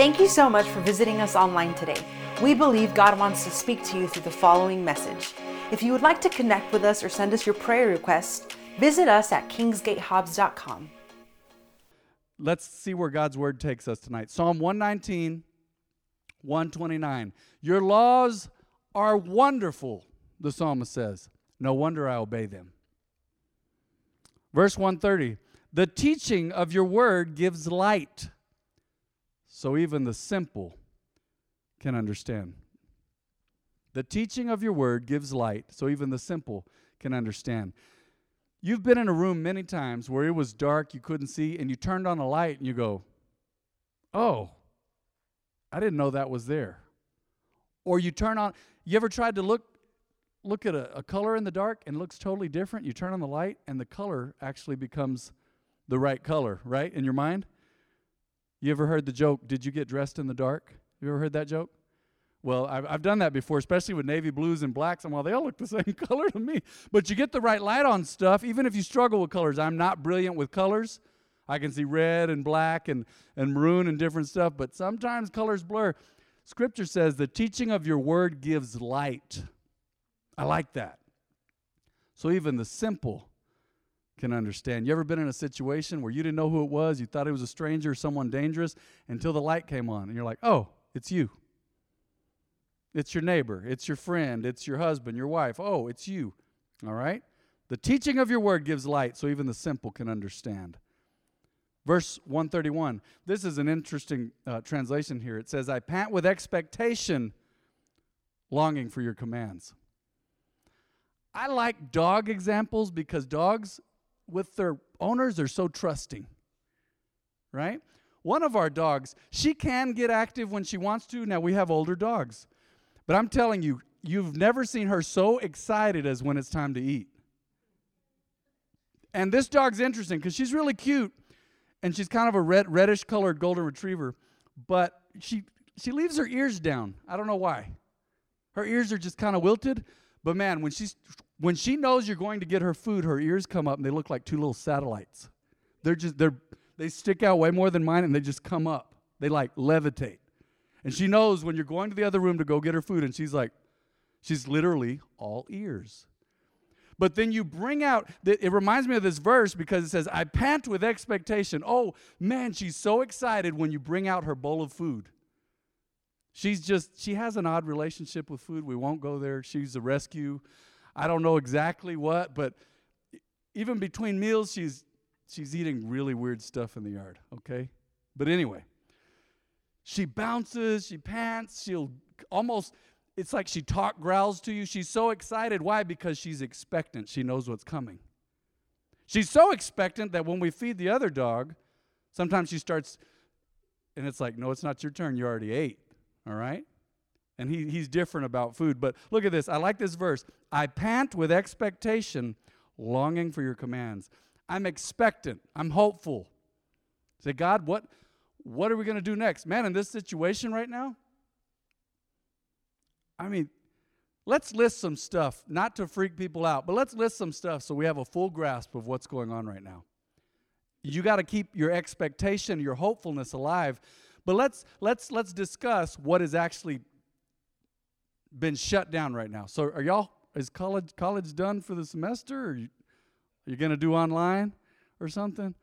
Thank you so much for visiting us online today. We believe God wants to speak to you through the following message. If you would like to connect with us or send us your prayer requests, visit us at kingsgatehobbs.com. Let's see where God's word takes us tonight. Psalm 119, 129. Your laws are wonderful, the psalmist says. No wonder I obey them. Verse 130. The teaching of your word gives light, so even the simple can understand. The teaching of your word gives light, so even the simple can understand. You've been in a room many times where it was dark, you couldn't see, and you turned on a light and you go, Oh, I didn't know that was there. Or you turn on, you ever tried to look look at a, a color in the dark and it looks totally different? You turn on the light and the color actually becomes the right color, right? In your mind? You ever heard the joke, did you get dressed in the dark? You ever heard that joke? Well, I've, I've done that before, especially with navy blues and blacks. And while they all look the same color to me, but you get the right light on stuff, even if you struggle with colors. I'm not brilliant with colors. I can see red and black and, and maroon and different stuff, but sometimes colors blur. Scripture says the teaching of your word gives light. I like that. So even the simple can understand. You ever been in a situation where you didn't know who it was? You thought it was a stranger, someone dangerous, until the light came on, and you're like, oh, it's you. It's your neighbor, it's your friend, it's your husband, your wife. Oh, it's you. All right? The teaching of your word gives light so even the simple can understand. Verse 131. This is an interesting uh, translation here. It says, I pant with expectation, longing for your commands. I like dog examples because dogs, with their owners, are so trusting. Right? One of our dogs, she can get active when she wants to. Now, we have older dogs. But I'm telling you, you've never seen her so excited as when it's time to eat. And this dog's interesting because she's really cute and she's kind of a red, reddish colored golden retriever, but she she leaves her ears down. I don't know why. Her ears are just kind of wilted, but man, when she's when she knows you're going to get her food, her ears come up and they look like two little satellites. They're just they're they stick out way more than mine and they just come up. They like levitate. And she knows when you're going to the other room to go get her food, and she's like, she's literally all ears. But then you bring out, that it reminds me of this verse because it says, I pant with expectation. Oh, man, she's so excited when you bring out her bowl of food. She's just, she has an odd relationship with food. We won't go there. She's a rescue. I don't know exactly what, but even between meals, she's, she's eating really weird stuff in the yard, okay? But anyway, she bounces, she pants, she'll almost, it's like she talk growls to you. She's so excited. Why? Because she's expectant. She knows what's coming. She's so expectant that when we feed the other dog, sometimes she starts, and it's like, no, it's not your turn. You already ate. All right? And he, he's different about food. But look at this. I like this verse. I pant with expectation, longing for your commands. I'm expectant. I'm hopeful. Say, God, what, what are we going to do next? Man, in this situation right now, I mean, let's list some stuff, not to freak people out, but let's list some stuff so we have a full grasp of what's going on right now. You got to keep your expectation, your hopefulness alive. But let's let's let's discuss what is actually been shut down right now. So are y'all is college college done for the semester or you, are you going to do online or something?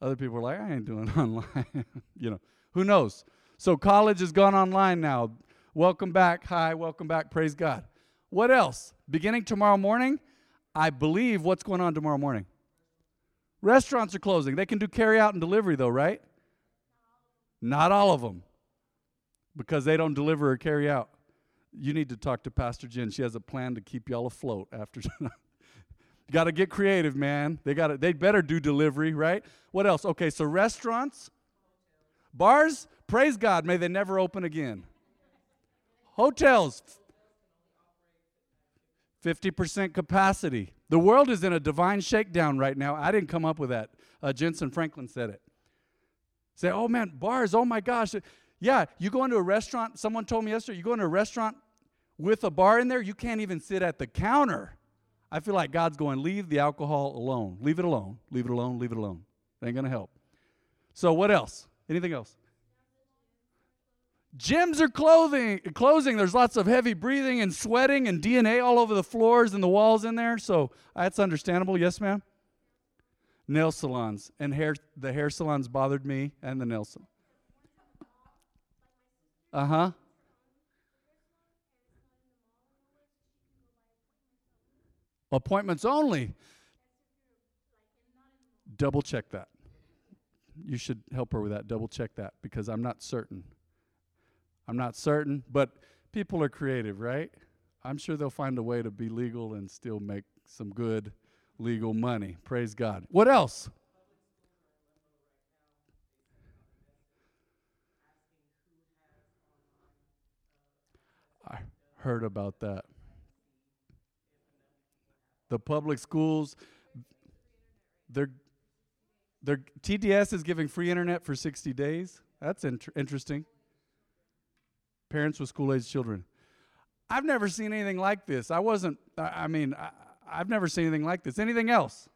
Other people are like, I ain't doing online. you know, who knows? So college has gone online now. Welcome back. Hi, welcome back. Praise God. What else? Beginning tomorrow morning, I believe what's going on tomorrow morning? Restaurants are closing. They can do carry out and delivery though, right? Not all of them. Because they don't deliver or carry out. You need to talk to Pastor Jen. She has a plan to keep y'all afloat after tonight. You got to get creative, man. They got they better do delivery, right? What else? Okay, so restaurants, bars, praise God, may they never open again. Hotels 50% capacity. The world is in a divine shakedown right now. I didn't come up with that. Uh, Jentezen Franklin said it. Say, oh man, bars, oh my gosh. Yeah, you go into a restaurant, someone told me yesterday, you go into a restaurant with a bar in there, you can't even sit at the counter. I feel like God's going, leave the alcohol alone. Leave it alone. Leave it alone. Leave it alone. It ain't going to help. So, what else? Anything else? Gyms are clothing, closing. There's lots of heavy breathing and sweating and DNA all over the floors and the walls in there. So that's understandable. Yes, ma'am? Nail salons and hair. The hair salons bothered me and the nail salon. Uh huh. Appointments only. Double check that. You should help her with that. Double check that because I'm not certain. I'm not certain, but people are creative, right? I'm sure they'll find a way to be legal and still make some good legal money. Praise God. What else? I heard about that. The public schools, they're, they're, TDS is giving free internet for 60 days. That's inter- interesting. Parents with school age children. I've never seen anything like this. I wasn't, I, I mean, I, I've never seen anything like this. Anything else?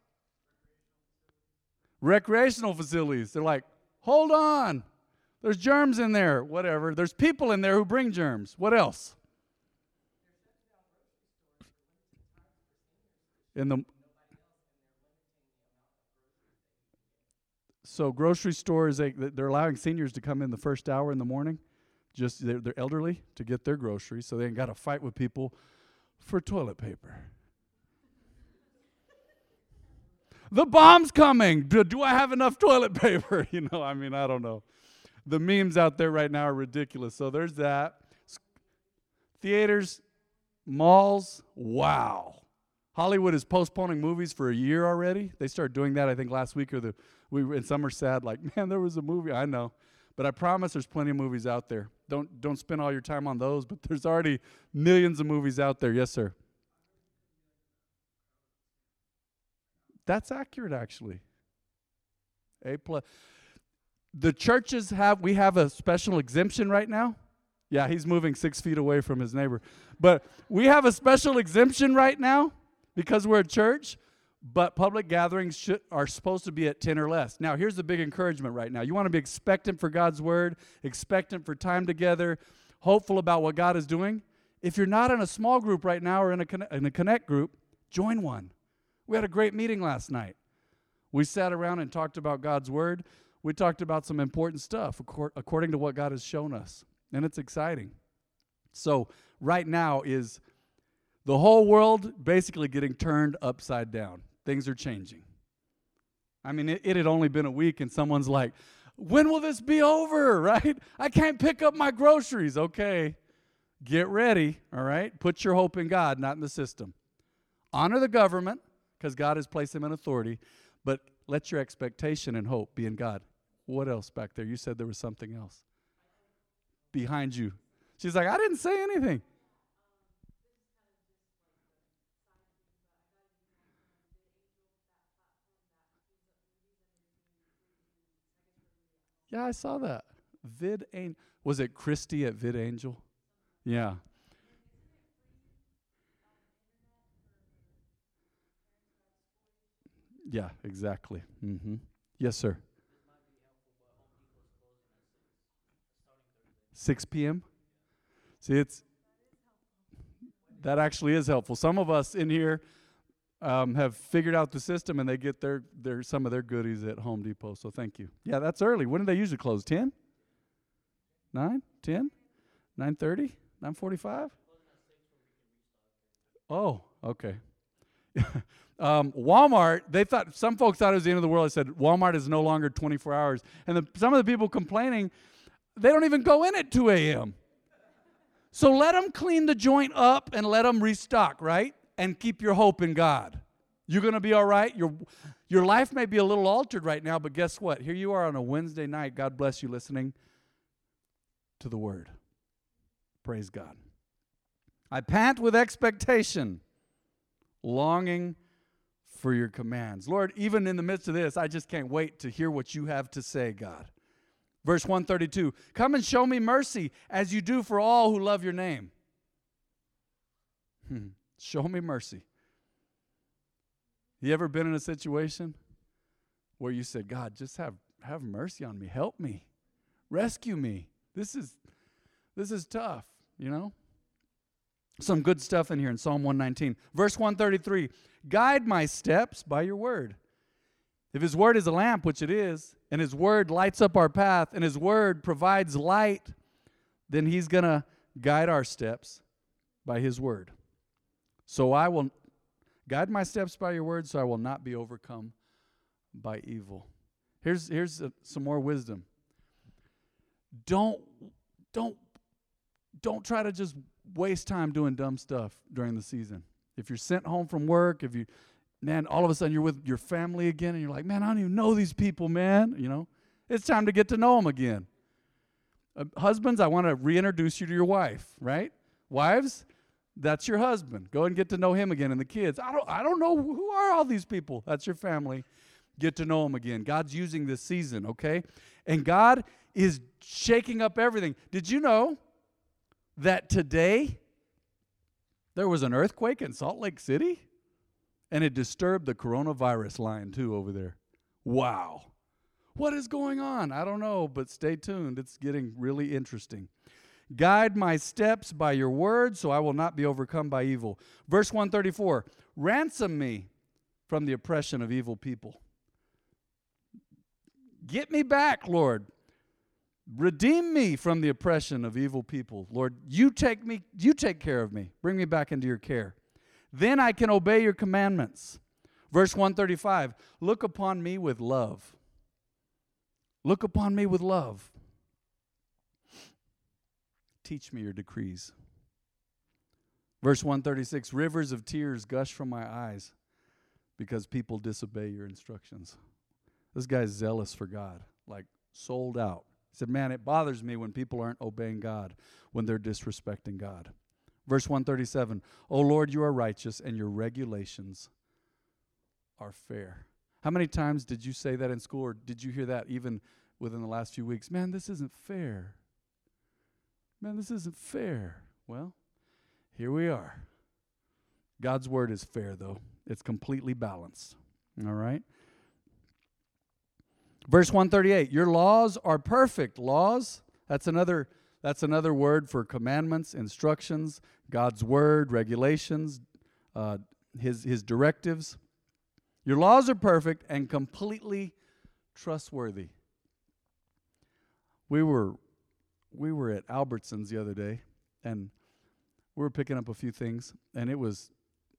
Recreational facilities. They're like, hold on. There's germs in there. Whatever. There's people in there who bring germs. What else? In the so grocery stores they they're allowing seniors to come in the first hour in the morning just they're, they're elderly to get their groceries so they ain't got to fight with people for toilet paper. The bomb's coming! Do, do i have enough toilet paper? You know i mean i don't know. The memes out there right now are ridiculous. So there's that. Theaters malls wow Hollywood is postponing movies for a year already. They started doing that, I think, last week or the we and some are sad, like, man, there was a movie. I know. But I promise there's plenty of movies out there. Don't don't spend all your time on those, but there's already millions of movies out there. Yes, sir. That's accurate actually. A plus. The churches have we have a special exemption right now. Yeah, he's moving six feet away from his neighbor. But we have a special exemption right now because we're a church, but public gatherings should, are supposed to be at 10 or less. Now, here's the big encouragement right now. You want to be expectant for God's word, expectant for time together, hopeful about what God is doing. If you're not in a small group right now or in a, in a connect group, join one. We had a great meeting last night. We sat around and talked about God's word. We talked about some important stuff according to what God has shown us, and it's exciting. So, right now is the whole world basically getting turned upside down. Things are changing. I mean, it, it, had only been a week, and someone's like, When will this be over? Right? I can't pick up my groceries. Okay. Get ready. All right. Put your hope in God, not in the system. Honor the government, because God has placed them in authority, but let your expectation and hope be in God. What else back there? You said there was something else. Behind you. She's like, I didn't say anything. Yeah, I saw that. VidAngel. Was it Christy at VidAngel? Yeah. Yeah, exactly. Mm-hmm. Yes, sir. 6 p.m. See, it's that actually is helpful. Some of us in here um, have figured out the system and they get their, their some of their goodies at Home Depot. So thank you. Yeah, that's early. When do they usually close? 10? 9? 10? 9.30? 9.45? Oh, okay. um, Walmart, they thought, some folks thought it was the end of the world. I said, Walmart is no longer 24 hours. And the, some of the people complaining, they don't even go in at 2 a.m. So let them clean the joint up and let them restock, right? And keep your hope in God. You're going to be all right. Your, your life may be a little altered right now, but guess what? Here you are on a Wednesday night. God bless you listening to the word. Praise God. I pant with expectation, longing for your commands. Lord, even in the midst of this, I just can't wait to hear what you have to say, God. Verse 132 Come and show me mercy as you do for all who love your name. Hmm. Show me mercy. You ever been in a situation where you said, God, just have, have mercy on me, help me, rescue me? This is, This is tough, you know? Some good stuff in here in Psalm 119. Verse 133 Guide my steps by your word. If his word is a lamp, which it is, and his word lights up our path, and his word provides light, then he's going to guide our steps by his word. So I will guide my steps by your word, so I will not be overcome by evil. Here's, here's a, some more wisdom. Don't, don't, don't try to just waste time doing dumb stuff during the season. If you're sent home from work, if you, man, all of a sudden you're with your family again and you're like, man, I don't even know these people, man. You know, it's time to get to know them again. Uh, husbands, I want to reintroduce you to your wife, right? Wives, that's your husband. Go and get to know him again and the kids. I don't I don't know who are all these people. That's your family. Get to know them again. God's using this season, okay? And God is shaking up everything. Did you know that today there was an earthquake in Salt Lake City? And it disturbed the coronavirus line too over there. Wow. What is going on? I don't know, but stay tuned. It's getting really interesting. Guide my steps by your word, so I will not be overcome by evil. Verse 134 Ransom me from the oppression of evil people. Get me back, Lord. Redeem me from the oppression of evil people. Lord, you take me, you take care of me. Bring me back into your care. Then I can obey your commandments. Verse 135 Look upon me with love. Look upon me with love. Teach me your decrees. Verse 136 Rivers of tears gush from my eyes because people disobey your instructions. This guy's zealous for God, like sold out. He said, Man, it bothers me when people aren't obeying God, when they're disrespecting God. Verse 137 O Lord, you are righteous, and your regulations are fair. How many times did you say that in school, or did you hear that even within the last few weeks? Man, this isn't fair. Man, this isn't fair. Well, here we are. God's word is fair, though, it's completely balanced. All right? Verse 138 Your laws are perfect. Laws, that's another. That's another word for commandments, instructions, God's word, regulations, uh, his, his directives. Your laws are perfect and completely trustworthy. We were we were at Albertsons the other day and we were picking up a few things and it was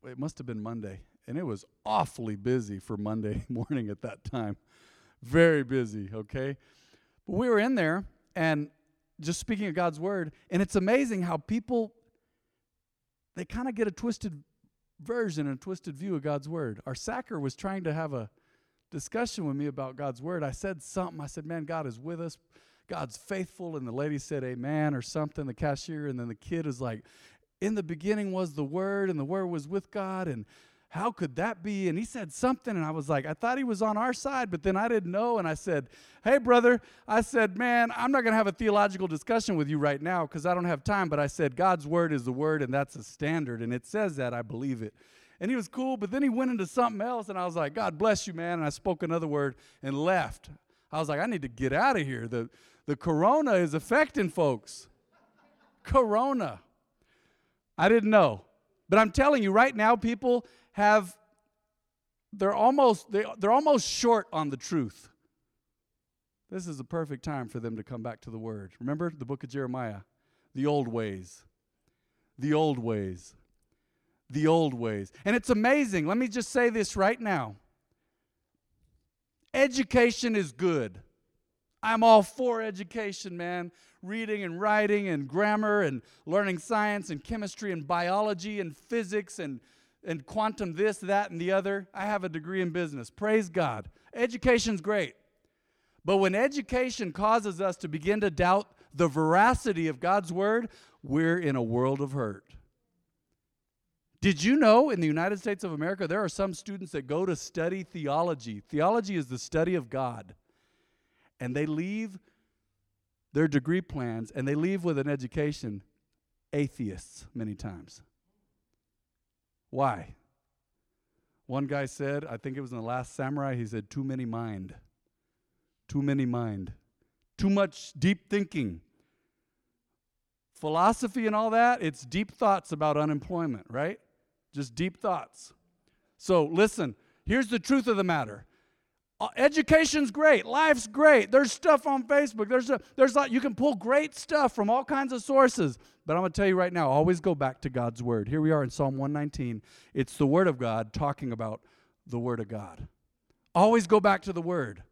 it must have been Monday and it was awfully busy for Monday morning at that time. Very busy, okay? But we were in there and just speaking of God's word, and it's amazing how people they kind of get a twisted version and a twisted view of God's word. Our sacker was trying to have a discussion with me about God's word. I said something. I said, "Man, God is with us. God's faithful." And the lady said, "Amen," or something. The cashier, and then the kid is like, "In the beginning was the word, and the word was with God, and." how could that be? And he said something, and I was like, I thought he was on our side, but then I didn't know. And I said, Hey, brother, I said, Man, I'm not going to have a theological discussion with you right now because I don't have time. But I said, God's word is the word, and that's a standard. And it says that. I believe it. And he was cool, but then he went into something else, and I was like, God bless you, man. And I spoke another word and left. I was like, I need to get out of here. The, the corona is affecting folks. corona. I didn't know. But I'm telling you right now, people have they're almost they, they're almost short on the truth. This is a perfect time for them to come back to the word. Remember the book of Jeremiah, the old ways. The old ways. The old ways. And it's amazing. Let me just say this right now. Education is good. I'm all for education, man. Reading and writing and grammar and learning science and chemistry and biology and physics and and quantum this, that, and the other. I have a degree in business. Praise God. Education's great. But when education causes us to begin to doubt the veracity of God's word, we're in a world of hurt. Did you know in the United States of America there are some students that go to study theology? Theology is the study of God. And they leave their degree plans and they leave with an education atheists many times. Why? One guy said, I think it was in The Last Samurai, he said, too many mind. Too many mind. Too much deep thinking. philosophy and all that, it's deep thoughts about unemployment, right? Just deep thoughts. So listen, here's the truth of the matter. Uh, education's great, life's great. There's stuff on Facebook. There's a, there's a, you can pull great stuff from all kinds of sources. But I'm going to tell you right now, always go back to God's word. Here we are in Psalm 119. It's the word of God talking about the word of God. Always go back to the word.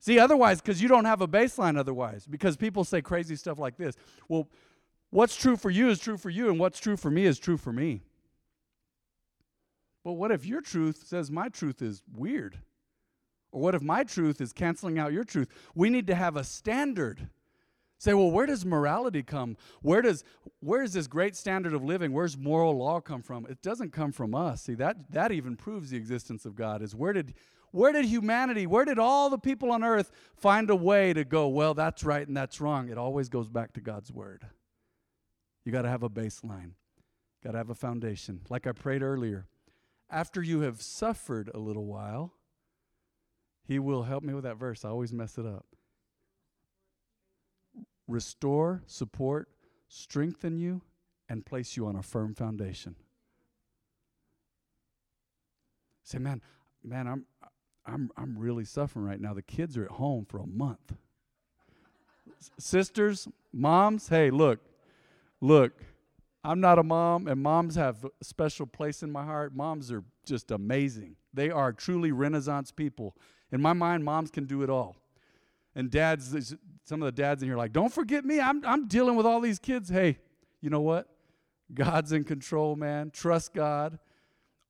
See, otherwise, because you don't have a baseline otherwise, because people say crazy stuff like this. Well, what's true for you is true for you, and what's true for me is true for me. But what if your truth says my truth is weird? Or what if my truth is canceling out your truth? We need to have a standard. Say, well, where does morality come? Where does where is this great standard of living? Where's moral law come from? It doesn't come from us. See, that that even proves the existence of God. Is where did where did humanity, where did all the people on earth find a way to go, well, that's right and that's wrong? It always goes back to God's word. You got to have a baseline, got to have a foundation. Like I prayed earlier, after you have suffered a little while, He will help me with that verse. I always mess it up. Restore, support, strengthen you, and place you on a firm foundation. Say, man, man, I'm I'm, I'm really suffering right now. The kids are at home for a month. Sisters, moms, hey, look, look, I'm not a mom, and moms have a special place in my heart. Moms are just amazing. They are truly Renaissance people. In my mind, moms can do it all. And dads, some of the dads in here are like, don't forget me. I'm, I'm dealing with all these kids. Hey, you know what? God's in control, man. Trust God.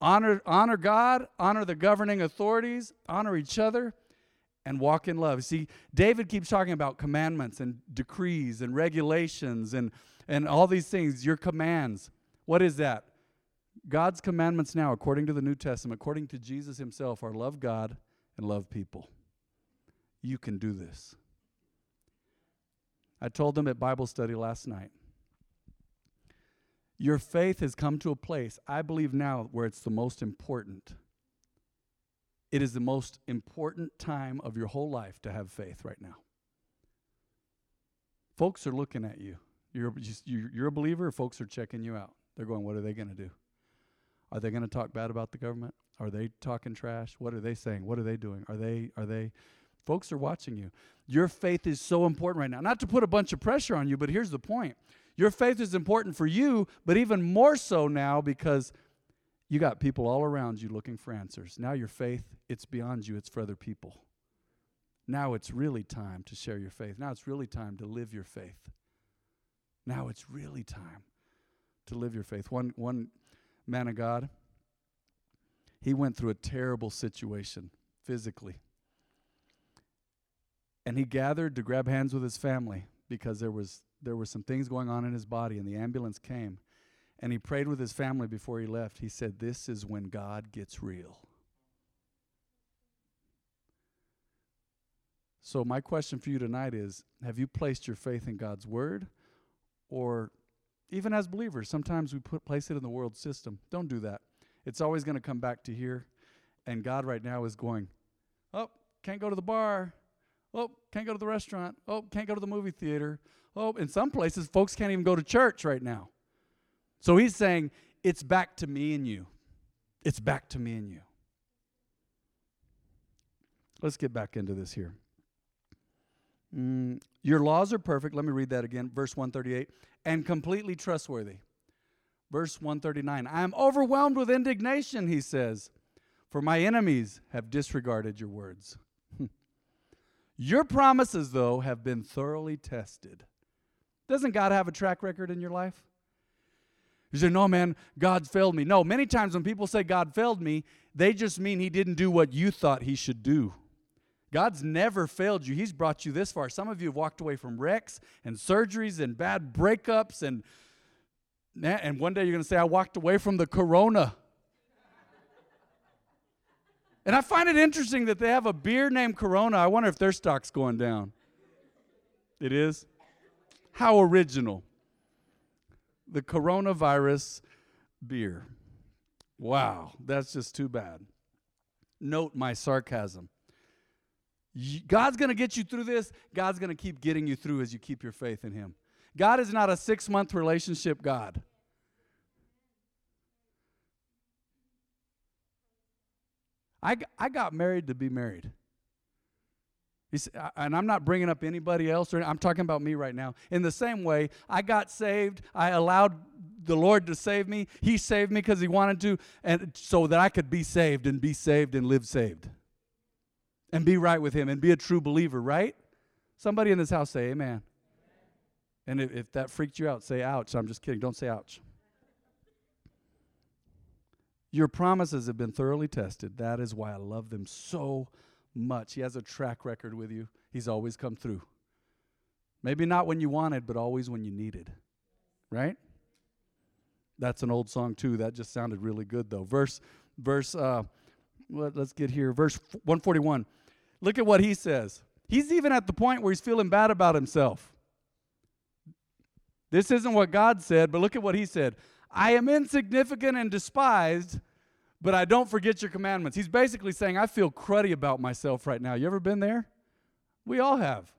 Honor, honor God, honor the governing authorities, honor each other, and walk in love. See, David keeps talking about commandments and decrees and regulations and, and all these things, your commands. What is that? God's commandments now, according to the New Testament, according to Jesus himself, are love God and love people. You can do this. I told them at Bible study last night your faith has come to a place, I believe now, where it's the most important. It is the most important time of your whole life to have faith right now. Folks are looking at you. You're, you're a believer, folks are checking you out. They're going, What are they going to do? Are they going to talk bad about the government? Are they talking trash? What are they saying? What are they doing? Are they, are they, folks are watching you. Your faith is so important right now. Not to put a bunch of pressure on you, but here's the point your faith is important for you, but even more so now because you got people all around you looking for answers. Now your faith, it's beyond you, it's for other people. Now it's really time to share your faith. Now it's really time to live your faith. Now it's really time to live your faith. One one man of God, he went through a terrible situation physically. And he gathered to grab hands with his family because there was there were some things going on in his body, and the ambulance came. And he prayed with his family before he left. He said, This is when God gets real. So, my question for you tonight is Have you placed your faith in God's word? Or even as believers, sometimes we put, place it in the world system. Don't do that. It's always going to come back to here. And God right now is going, Oh, can't go to the bar. Oh, can't go to the restaurant. Oh, can't go to the movie theater. Oh, in some places, folks can't even go to church right now. So he's saying, It's back to me and you. It's back to me and you. Let's get back into this here. Mm, your laws are perfect. Let me read that again. Verse 138 and completely trustworthy. Verse 139 I am overwhelmed with indignation, he says, for my enemies have disregarded your words. your promises, though, have been thoroughly tested. Doesn't God have a track record in your life? You say, no, man, God failed me. No, many times when people say God failed me, they just mean he didn't do what you thought he should do. God's never failed you. He's brought you this far. Some of you have walked away from wrecks and surgeries and bad breakups and and one day you're going to say I walked away from the corona. and I find it interesting that they have a beer named Corona. I wonder if their stock's going down. It is. How original. The coronavirus beer. Wow, that's just too bad. Note my sarcasm. God's going to get you through this. God's going to keep getting you through as you keep your faith in Him. God is not a six month relationship God. I, I got married to be married. And I'm not bringing up anybody else, or I'm talking about me right now. In the same way, I got saved. I allowed the Lord to save me. He saved me because He wanted to, and so that I could be saved and be saved and live saved, and be right with Him and be a true believer. Right? Somebody in this house say Amen. And if, if that freaked you out, say ouch. I'm just kidding. Don't say ouch. Your promises have been thoroughly tested. That is why I love them so much. He has a track record with you, He's always come through. Maybe not when you wanted, but always when you needed. Right? That's an old song too. That just sounded really good though. Verse, verse, uh, let, us get here. Verse 141. Look at what he says. He's even at the point where he's feeling bad about himself. This isn't what God said, but look at what he said. I am insignificant and despised, but I don't forget your commandments. He's basically saying, I feel cruddy about myself right now. You ever been there? We all have.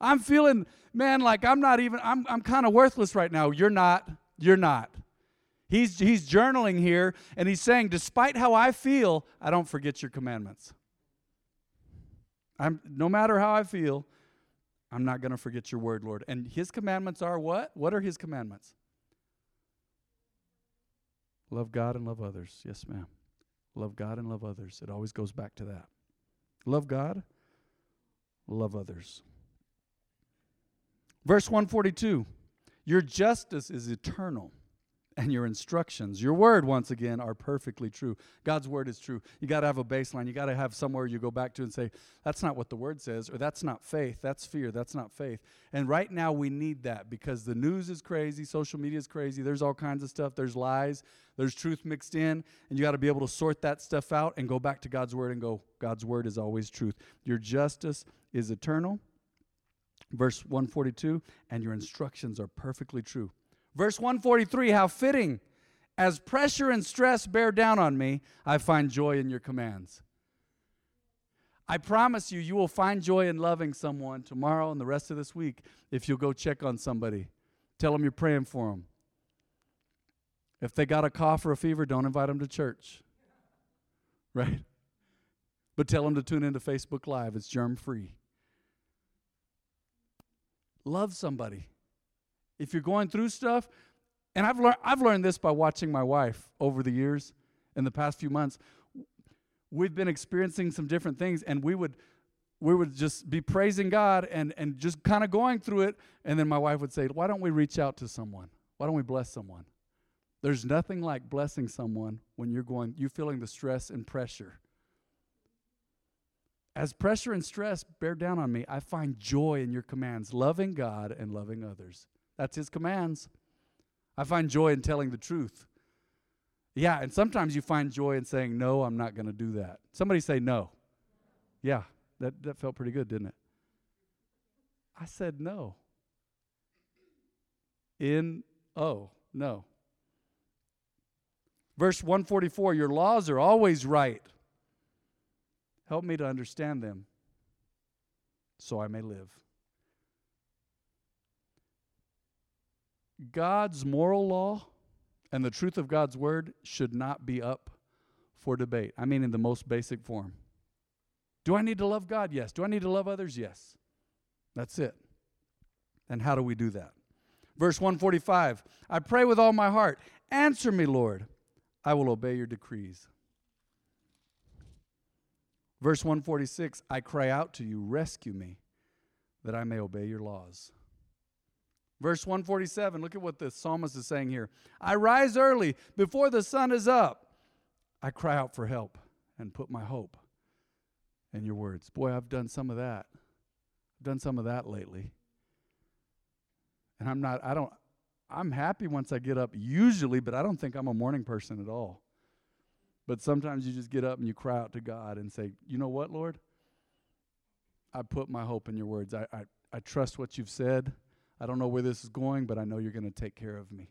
I'm feeling, man, like I'm not even, I'm, I'm kind of worthless right now. You're not. You're not. He's, he's journaling here, and he's saying, despite how I feel, I don't forget your commandments. I'm, no matter how I feel, I'm not going to forget your word, Lord. And his commandments are what? What are his commandments? Love God and love others. Yes, ma'am. Love God and love others. It always goes back to that. Love God, love others. Verse 142 Your justice is eternal and your instructions, your word, once again, are perfectly true. God's word is true. You got to have a baseline. You got to have somewhere you go back to and say, that's not what the word says, or that's not faith. That's fear. That's not faith. And right now, we need that because the news is crazy, social media is crazy. There's all kinds of stuff. There's lies, there's truth mixed in, and you got to be able to sort that stuff out and go back to God's word and go, God's word is always truth. Your justice is eternal. Verse 142, and your instructions are perfectly true. Verse 143 How fitting! As pressure and stress bear down on me, I find joy in your commands. I promise you, you will find joy in loving someone tomorrow and the rest of this week if you'll go check on somebody. Tell them you're praying for them. If they got a cough or a fever, don't invite them to church. Right? But tell them to tune into Facebook Live. It's germ free. Love somebody. If you're going through stuff, and I've learned I've learned this by watching my wife over the years in the past few months. We've been experiencing some different things and we would we would just be praising God and and just kind of going through it and then my wife would say, "Why don't we reach out to someone? Why don't we bless someone?" There's nothing like blessing someone when you're going you're feeling the stress and pressure. As pressure and stress bear down on me, I find joy in your commands, loving God and loving others. That's his commands. I find joy in telling the truth. Yeah, and sometimes you find joy in saying, No, I'm not going to do that. Somebody say no. Yeah, that, that felt pretty good, didn't it? I said no. In, oh, no. Verse 144 Your laws are always right. Help me to understand them so I may live. God's moral law and the truth of God's word should not be up for debate. I mean, in the most basic form. Do I need to love God? Yes. Do I need to love others? Yes. That's it. And how do we do that? Verse 145 I pray with all my heart. Answer me, Lord. I will obey your decrees. Verse 146 I cry out to you, rescue me, that I may obey your laws. Verse 147, look at what the psalmist is saying here. I rise early before the sun is up. I cry out for help and put my hope in your words. Boy, I've done some of that. I've done some of that lately. And I'm not, I don't, I'm happy once I get up usually, but I don't think I'm a morning person at all. But sometimes you just get up and you cry out to God and say, You know what, Lord? I put my hope in your words. I, I, I trust what you've said. I don't know where this is going, but I know you're going to take care of me.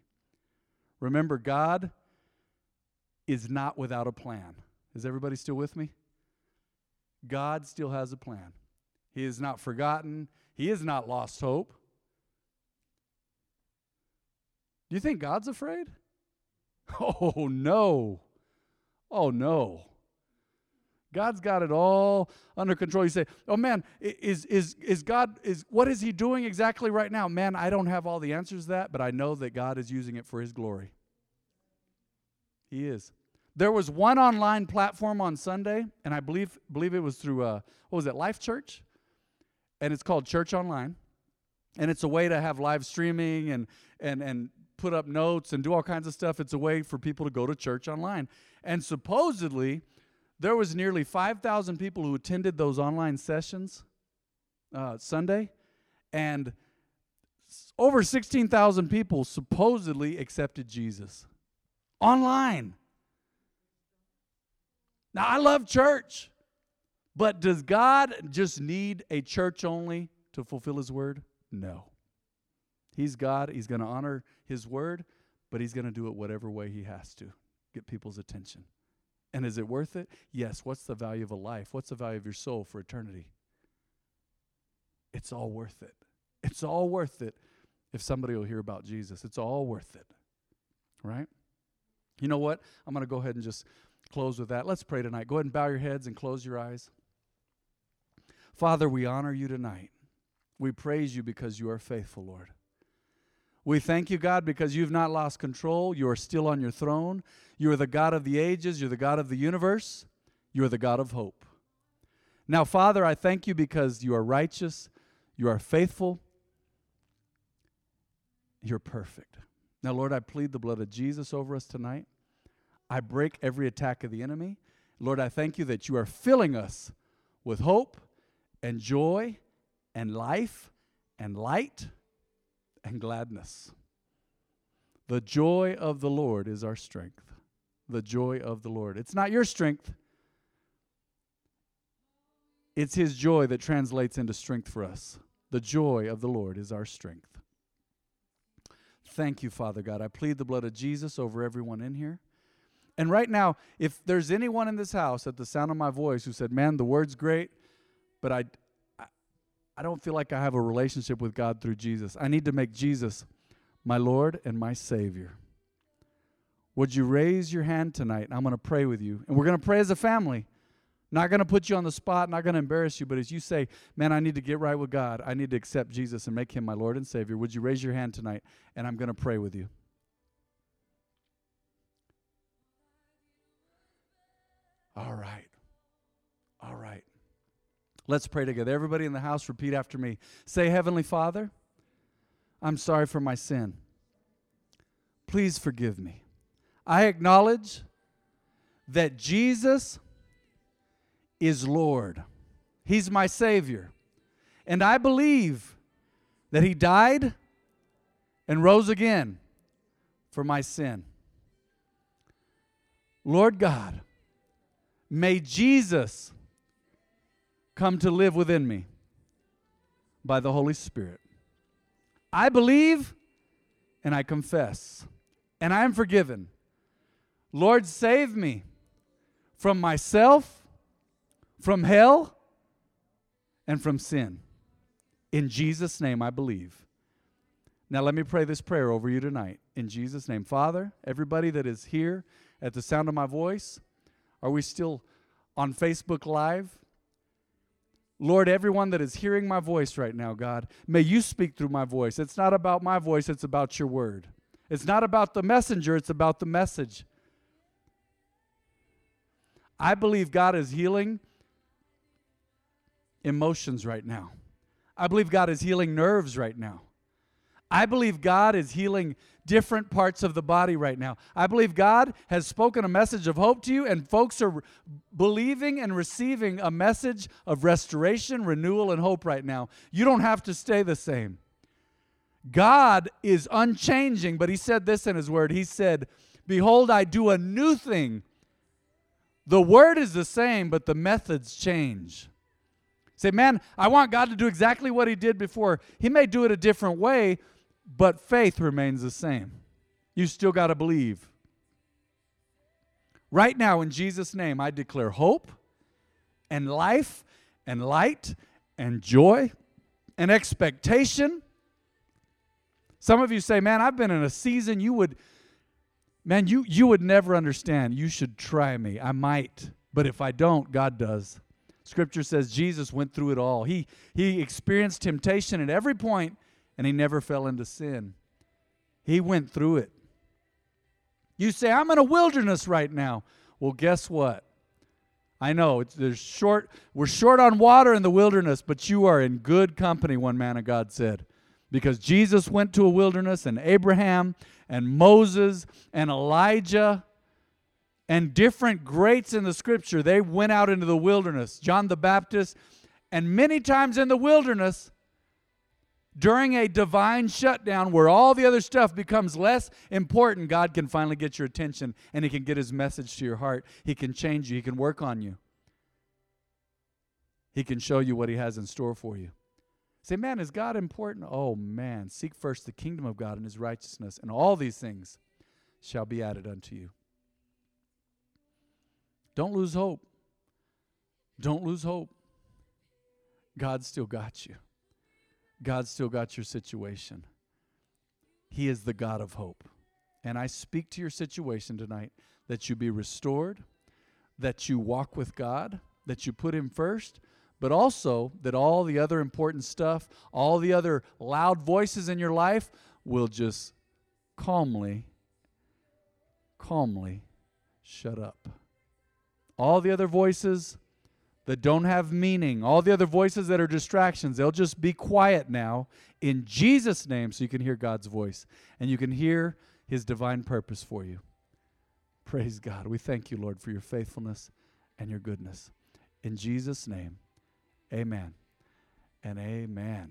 Remember, God is not without a plan. Is everybody still with me? God still has a plan. He is not forgotten, He has not lost hope. Do you think God's afraid? Oh, no. Oh, no. God's got it all under control. You say, "Oh man, is is is God is what is he doing exactly right now?" Man, I don't have all the answers to that, but I know that God is using it for his glory. He is. There was one online platform on Sunday, and I believe believe it was through uh, what was it, Life Church, and it's called Church Online, and it's a way to have live streaming and and and put up notes and do all kinds of stuff. It's a way for people to go to church online, and supposedly there was nearly 5,000 people who attended those online sessions uh, Sunday, and over 16,000 people supposedly accepted Jesus online. Now, I love church, but does God just need a church only to fulfill His word? No. He's God, He's going to honor His word, but He's going to do it whatever way He has to get people's attention. And is it worth it? Yes. What's the value of a life? What's the value of your soul for eternity? It's all worth it. It's all worth it if somebody will hear about Jesus. It's all worth it. Right? You know what? I'm going to go ahead and just close with that. Let's pray tonight. Go ahead and bow your heads and close your eyes. Father, we honor you tonight. We praise you because you are faithful, Lord. We thank you, God, because you've not lost control. You are still on your throne. You are the God of the ages. You're the God of the universe. You are the God of hope. Now, Father, I thank you because you are righteous, you are faithful, you're perfect. Now, Lord, I plead the blood of Jesus over us tonight. I break every attack of the enemy. Lord, I thank you that you are filling us with hope and joy and life and light and gladness. The joy of the Lord is our strength. The joy of the Lord. It's not your strength, it's His joy that translates into strength for us. The joy of the Lord is our strength. Thank you, Father God. I plead the blood of Jesus over everyone in here. And right now, if there's anyone in this house at the sound of my voice who said, Man, the word's great, but I, I don't feel like I have a relationship with God through Jesus. I need to make Jesus my Lord and my Savior. Would you raise your hand tonight? I'm going to pray with you. And we're going to pray as a family. Not going to put you on the spot, not going to embarrass you, but as you say, man, I need to get right with God, I need to accept Jesus and make him my Lord and Savior, would you raise your hand tonight? And I'm going to pray with you. All right. All right. Let's pray together. Everybody in the house, repeat after me. Say, Heavenly Father, I'm sorry for my sin. Please forgive me. I acknowledge that Jesus is Lord, He's my Savior. And I believe that He died and rose again for my sin. Lord God, may Jesus come to live within me by the Holy Spirit. I believe and I confess, and I am forgiven. Lord, save me from myself, from hell, and from sin. In Jesus' name, I believe. Now, let me pray this prayer over you tonight. In Jesus' name. Father, everybody that is here at the sound of my voice, are we still on Facebook Live? Lord, everyone that is hearing my voice right now, God, may you speak through my voice. It's not about my voice, it's about your word. It's not about the messenger, it's about the message. I believe God is healing emotions right now. I believe God is healing nerves right now. I believe God is healing different parts of the body right now. I believe God has spoken a message of hope to you, and folks are believing and receiving a message of restoration, renewal, and hope right now. You don't have to stay the same. God is unchanging, but He said this in His Word He said, Behold, I do a new thing. The Word is the same, but the methods change. Say, man, I want God to do exactly what He did before. He may do it a different way, but faith remains the same. You still got to believe. Right now, in Jesus' name, I declare hope and life and light and joy and expectation. Some of you say, "Man, I've been in a season you would man, you you would never understand. You should try me. I might, but if I don't, God does." Scripture says Jesus went through it all. He he experienced temptation at every point and he never fell into sin. He went through it. You say, I'm in a wilderness right now. Well, guess what? I know there's short, we're short on water in the wilderness, but you are in good company, one man of God said. Because Jesus went to a wilderness, and Abraham, and Moses, and Elijah, and different greats in the scripture, they went out into the wilderness. John the Baptist, and many times in the wilderness, during a divine shutdown where all the other stuff becomes less important, God can finally get your attention and He can get His message to your heart. He can change you, He can work on you, He can show you what He has in store for you. Say, man, is God important? Oh, man. Seek first the kingdom of God and His righteousness, and all these things shall be added unto you. Don't lose hope. Don't lose hope. God still got you. God's still got your situation. He is the God of hope. And I speak to your situation tonight that you be restored, that you walk with God, that you put Him first, but also that all the other important stuff, all the other loud voices in your life will just calmly, calmly shut up. All the other voices that don't have meaning, all the other voices that are distractions, they'll just be quiet now in Jesus' name so you can hear God's voice and you can hear His divine purpose for you. Praise God. We thank you, Lord, for your faithfulness and your goodness. In Jesus' name, amen and amen.